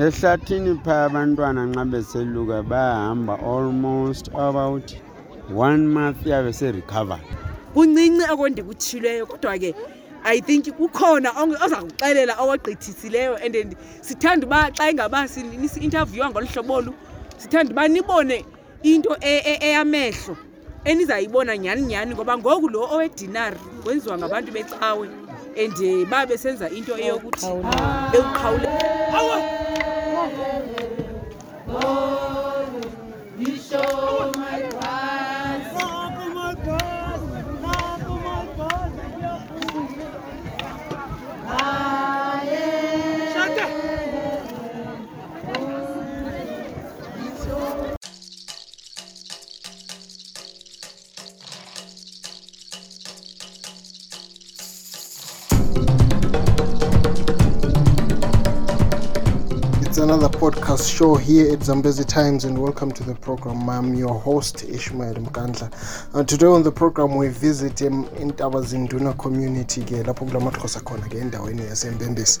ehlathini phaya abantwana nxa beseluka bayahamba almost about one month yabe serecovered kuncinci okondikutshileyo kodwa ke i think kukhona oza kuxelela owagqithisileyo and sithanda uba xa ingaba si-intervywa ngolu hlobo olu sithanda uba nibone into e, e, eyamehlo enizayibona nyhani nyhani ngoba ngoku lo owedinari wenziwa ngabantu becawe and eh, ba besenza into eyokuthi bewuqhawule another podcast show here at Zambezi Times, and welcome to the program. I'm your host, Ishmael Mkandla. Uh, today on the program, we visit um, Intaba Zinduna community, lapho kulamathosa khona ke endaweni yasembembesi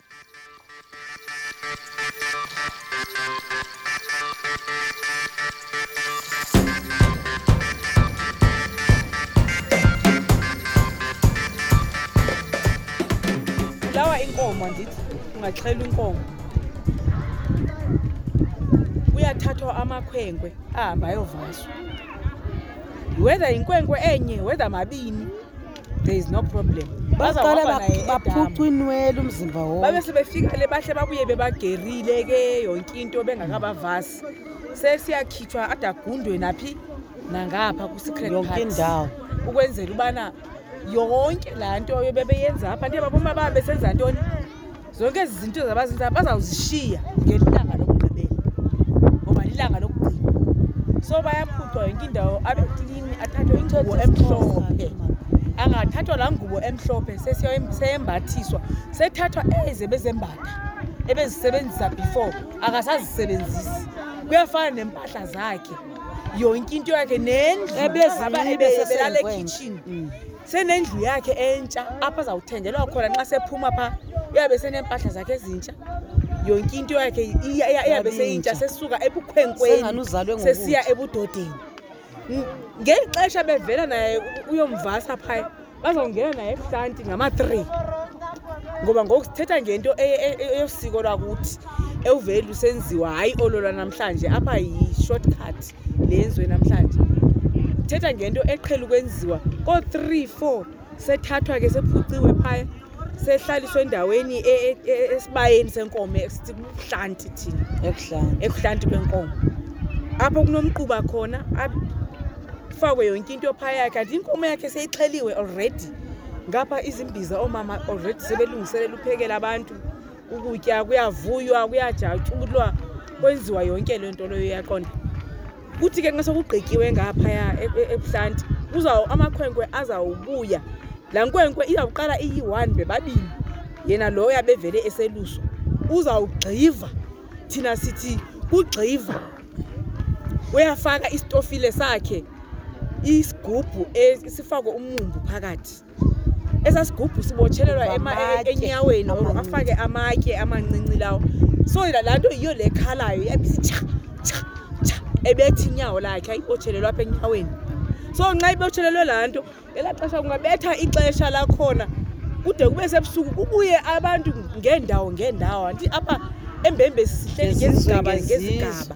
lawa inkomo andithi ungaxhela inkomo kuyathathwa amakhwenkwe ahambe ayovaswa whether yinkwenkwe enye whether mabini there is no problem baqala baphuca inwele umzimba wonke babe sebefika le bahle babuye bebagerile ke yonke into bengakabavasi sesiyakhitshwa adagundwe naphi nangapha ku-secret yonke indawo ukwenzela ubana yonke laa nto bebeyenza apha nto baboma baba besenza ntoni Zonke ezi zinto zabazenzayo bazawuzishiya ngelanga lokugqibela ngoba lilanga lokugcina. So bayaphucwa yonke indawo abe klini athathwe ingubo emhlophe. Angathathwa laa ngubo emhlophe seyembathiswa sethathwa ezi ebezembatha ebezisebenzisa before akasazisebenzisi. Kuyafana neempahla zakhe yonke into yakhe nendlu ebezilala ekhitshini. senendlu yakhe entsha apho azawuthengelwa khona nxa sephuma pha uyabe seneempahla zakhe ezintsha yonke into yakhe iyabe seyintsha sesuka ebukhwenkwenisesiya ebudodeni ngeli xesha bevela naye uyomvasa phaya bazawungena naye ebuhlanti ngama-three ngoba ngoku sithetha ngento e, e, e, eyosiko lwakuthi ewuvele lusenziwa hayi olo lwanamhlanje apha yi-short cut lenzwe namhlanje thetha ngento eqhela ukwenziwa koo-three four sethathwa ke sephuciwe phaya sehlaliswe endaweni e, e, e, esibayeni senkomo sikuhlanti thina ekuhlanti kwenkomo apho kunomquba khona afakwe yonke into phaya kanti inkomo yakhe seyixheliwe already ngapha izimbiza oomama already sebelungiselela uphekela abantu ukutya kuyavuywa kuyajatyulwa kwenziwa yonke le nto leyo yaqonda kuthi ke nxa sokugqityiwe ngaphaya e-, e-, ebuhlanti kuzaw amakhwenkwe azawubuya laa nkwenkwe izawuqala iyi-one bebabini yena loyo abevele eseluso uzawugxiva thina sithi kugxiva uyafaka isitofile sakhe isigubhu e-, sifakwe umumbu phakathi esasigubhu sibotshelelwa e-, enyaweni or afake amatye amancinci lawo so laa nto yiyo le khalayo yabisi tsha tsha tsha ebethi inyawo lakhe ayibotshelelwa apha enyaweni so nxa ibotshelelwe laa nto elaa xesha kungabetha ixesha lakhona kude kube sebusuku kubuye abantu ngeendawo ngeendawo anti apha embembesi sihleli ngezigaba ngezigaba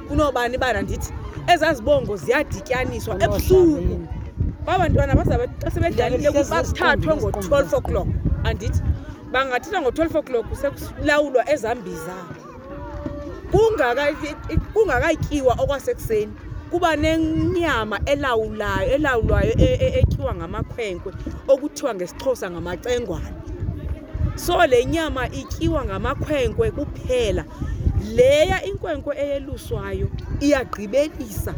kunobani bana ndithi ezaa zibongo ziyadityaniswa ebusuku babantwana bazabe xa sebedlalile bathathwe ngo-twelve o'clock andithi bangathetha ngo-twelve o'clock sekulawulwa ezambiza kungakatyiwa okwasekuseni kuba nenyama elawulayo elawulwayo e, e, etyiwa ngamakhwenkwe okuthiwa ngesixhosa ngamacengwane So le nyama ityiwa ngamakhwenkwe kuphela. Leya inkwenkwe eyeluswayo iyagqibelisa.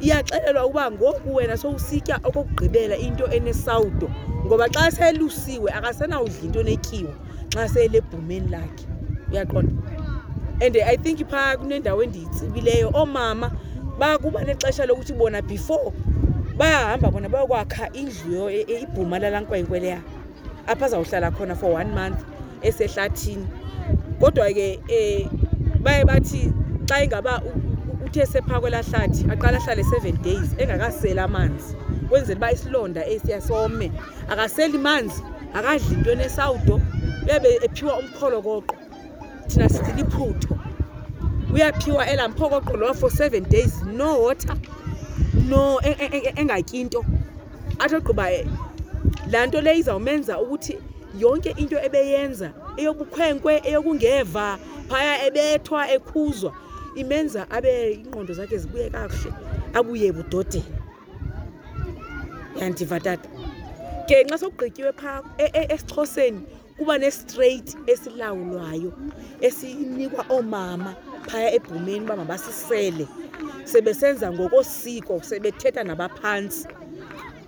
Iyaxelelwa uba ngoku wena sowusitya okokugqibela into enesawudo ngoba xa selusiwe akasenawudla into enetyiwa xa selebhumeni lakhe. Uyaqonda? And I think phaa kunendawo endiyitsibileyo oomama bakuba nexesha lokuthi bona before bayahamba bona bayokwakha indlu e, e, ibhuma lala nkwenkwe leya. apho azawuhlala khona for one month esehlathini kodwa ke um baye bathi xa ingaba uthe sephaa kwelaa hlathi aqala ahlale seven days engakaseli amanzi kwenzela uba isilonda esiya some akaseli manzi akadli into enesawudo uyabe ephiwa umkholo koqo thina sithi liphutho uyaphiwa elaa mphokoqo lowa for seven days no water no e, e, e, engatyi nto athi ogqiba laa nto le izawumenza ukuthi yonke into ebeyenza eyobukhwenkwe eyokungeva phaya ebethwa ekhuzwa imenza abe ingqondo zakhe zibuye kakuhle abuye ebudodeni yandiva tata ke nxa sokugqityiwe phaa e, e, esixhoseni kuba nestreyiti esilawulwayo esinikwa oomama phaya ebhumeni uba mabasisele sebesenza ngokosiko sebethetha nabaphantsi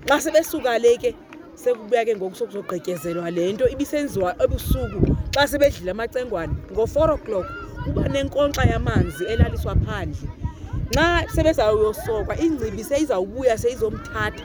xa sebesuka le ke sekubuya ke ngoku sokuzogqityezelwa le nto ibisenziwa ebusuku xa sebedlile amacengwane ngo-four o'clock kuba nenkonkxa yamanzi elaliswa phandle nxa sebezawuyosokwa ingcibi seyizawubuya seyizomthatha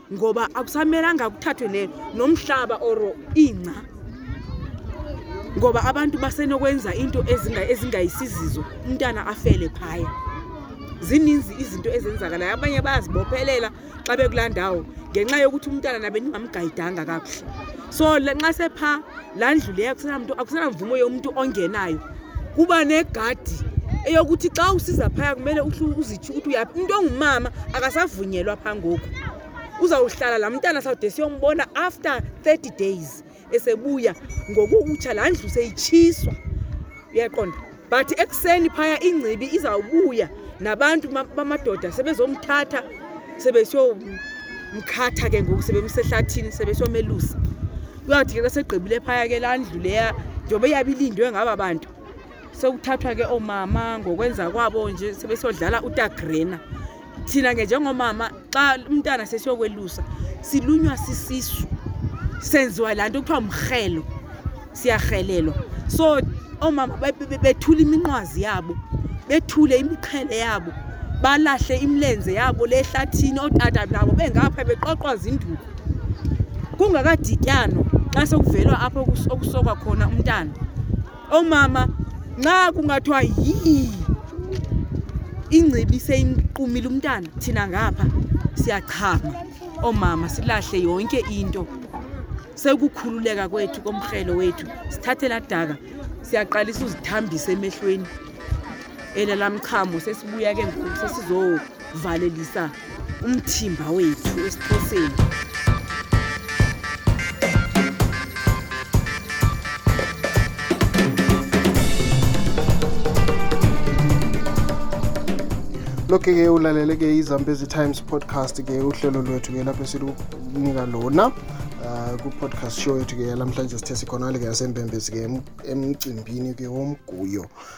ngoba akusamelanga kuthathwe ne nomhlaba or ingca ngoba abantu basenokwenza into ezinga ezingayisizizo umntana afele phaya zininzi izinto ezenzakalayo abanye bayazibophelela xa bekulaa ndawo ngenxa yokuthi umntana nabe ningamgayidanga kakuhle so nxa sepha laa ndlu leyo akusenamntu akusenamvumo yomntu ongenayo kuba negadi eyokuthi xa usiza phaya kumele uzitsho ukuthi uyaphi umntu ongumama akasavunyelwa phaa ngoku uzawuhlala laa mntana sawude siyombona after 30 days esebuya ngokutsha laa ndlu seyitshiswa uyaqonda but ekuseni phaya ingcibi izawubuya nabantu bamadoda sebezomthatha sebesiyomkhatha ke ngoku sebemsehlathini sebesomelusa kuyawuthi ke kasegqibile phaya ke laa ndlu leya njengoba iyabe ilindwe ngaba bantu sekuthathwa ke oomama ngokwenza kwabo nje sebesodlala utagrena thina ke njengomama xa umntana sesiyokwelusa silunywa sisisu senziwa laa nto kuthiwa mrhelo siyarhelelwa so oomama bethule iminqwazi yabo bethule imiqhele yabo balahle imilenze yabo le hlathini ootata nabo bengapha beqoqwa zinduku kungakadityanwa xa sekuvelwa apho okusokwa khona umntana Oomama nxa kungathiwa yii ingcibi seyimqumile umntana thina ngapha siyachama oomama silahle yonke into sekukhululeka kwethu komrhelo wethu sithathela daka siyaqalisa uzithambisa emehlweni elalamchamo sesibuya ke ngoku sesizoku valelisa umthimba wethu esixhoseni lokhe ke ulalele ke izambezi times podcast ke uhlelo lwethu ke lapho esilunika lona uh, ku-podcast show yethu ke yalamhlanje sithe sikhonale ke yasembembezi ke emcimbini ke womguyo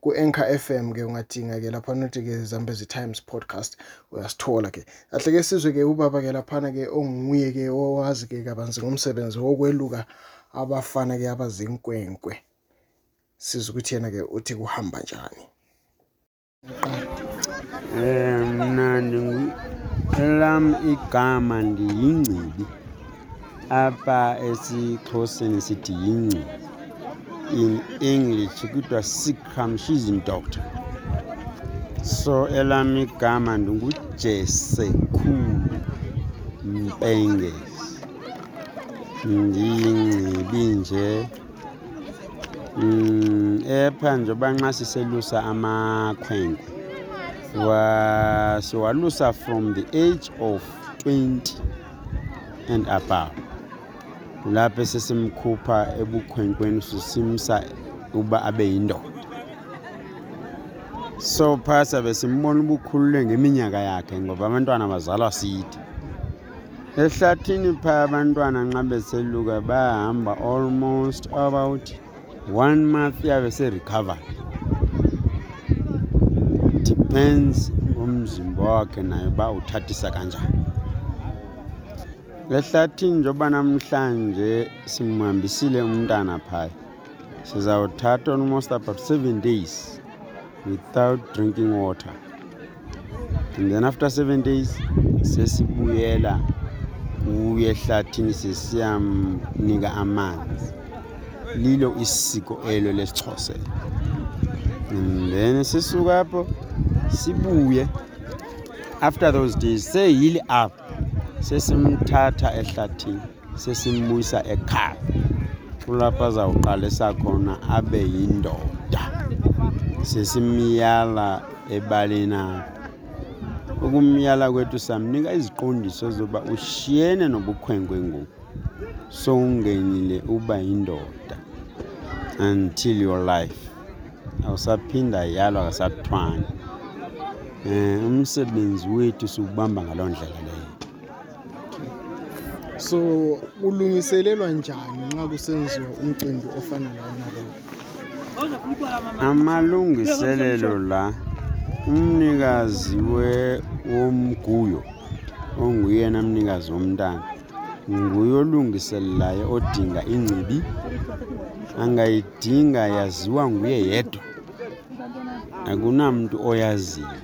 ku-anchor f m ke ungadinga ke laphana uthi ke zambezi times podcast uyasithola ke kahle ke sizwe ke ubaba ke laphana ke onguye ke owazi ke kabanzi ngomsebenzi wokweluka abafana ke abazinkwenkwe siza ukuthi yena ke uthi kuhamba njani um mna elam igama ndiyingcibi Apha esiXhoseni sithi yingci. In English kuthiwa circumcision doctor. So elam igama ndinguJese Khulu Mpengesi. Ndiyingcibi nje Mm, epha njengoba nxa siselusa amakhwenkwe wa siwalusa from the age of 20 and above lapho esesimkhupha ebukhwenkweni sisimsa uba abe yindoda so phaa sabe simbona ubukhulule ngeminyaka yakhe ngoba abantwana bazalwa side ehlathini phaa abantwana nxa beseluka bahamba almost about one month yave serecovery depends umzimba wakhe naye uba uthathisa kanjani lehlathini njengoba namhlanje simhambisile umntana phaya sizawuthatha almost about seven days without drinking water and then after seven days sesibuyela kuye ehlathini sesiyamnika amanzi lilo isiko elo lesixhosela and then sisuka apho sibuye after those days seyili apho sesimthatha ehlathini sesimbuyisa ekhaya kulapho azawuqalisa khona abe yindoda sesimyala ebaleni apho ukumyala kwethu samnika iziqondiso zoba ushiyene nobukhwenkwe ngoku sowungenile uba yindoda until your life awusaphinda yalo akasathwani um umsebenzi wethu siwubamba ngaloo ndlela leyo so ulungiselelwa njani nxa kusenziwa umcimbi ofana lawona lowo amalungiselelo la umnikazi womguyo onguyena mnikazi womntana nguye olungiselelayo odinga ingcibi angayidinga yaziwa nguye yedwa akunamntu oyaziyo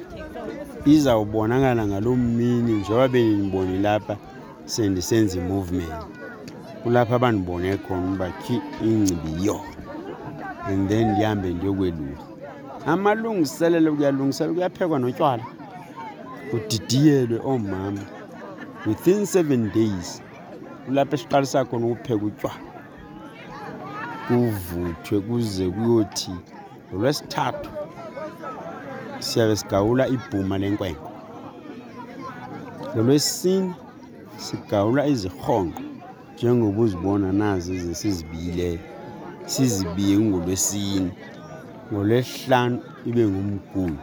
izawubonakala ngaloo mini njengoba bendinibonile apha sendisenza i-movement kulapho abandibone khona uba khi ingcibi yo and then ndihambe ndiyokwelula amalungiselelo kuyalungiselwa kuyaphekwa notywala kudidiyelwe oomama within seven days kulapho esiqalisa khona ukupheka utywala kuvuthwe kuze kuyothi ngolwesithathu siyabe sigawula ibhuma lenkwenkwe ngolwesine sigawula izirhonqo njengoba uzibona nazi zesizibiyileyo sizibiye kungolwesine ngolwesihlanu ibe ngumgulu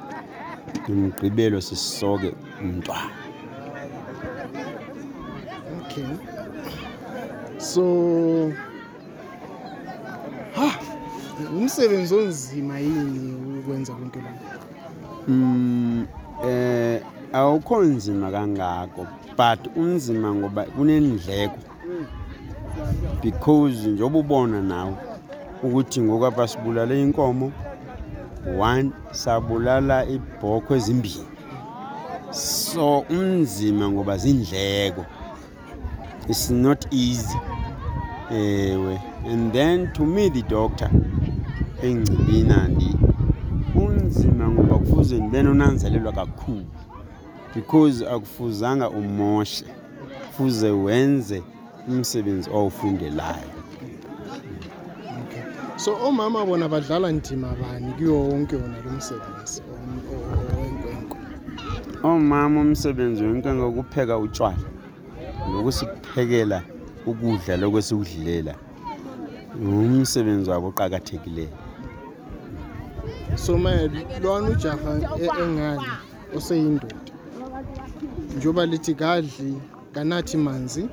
ngomgqibelo sisoke umntwana okay so ha umsebenzi onzima yini ukwenza konke lokho mm eh awukho nzima kangako but unzima ngoba kunendleko because njengoba ubona nawe ukuthi ngoku apha sibulale inkomo one sabulala ibhokhwe ezimbini so unzima ngoba zindleko it's not easy ewe and then to me the doctor engcibina ndi unzima ngoba kufuze ndibe nonanzelelwa kakhulu because akufuzanga umoshe fuze wenze umsebenzi owufundelayo so omama bona badlala ndima bani kuyo wonke wona lo msebenzi wenkwenkwe omama umsebenzi wenkwenkwe ukupheka utshwala nokusiphekela ukudla lokho esiwudlilela ngumsebenzi wabo oqakathekileyo so ma lona ujaha e-, engani oseyindoda njengoba lithi kadli kanathi manzi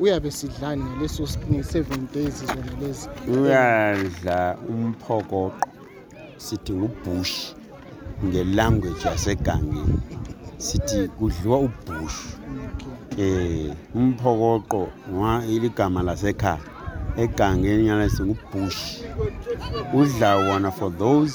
uyabe sidlani ngaleso seven days zona lezi uyadla umphokoqo sithi ngubhush ngelanguage yasegangeni sithi kudliwa ubhush eh umphokoqo iligama lasekhaya egangeni nyana singubhush udla wona for those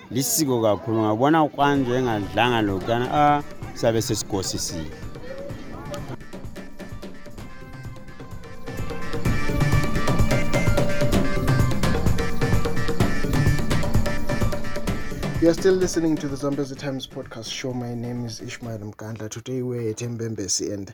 lisiko kakhulu ngabona ukwanje engadlanga lokuyana a ah, sabe sesigosisile You are still listening to the Zambezi Times podcast show. My name is Ishmael Mkandla. Today we're at Mbembesi and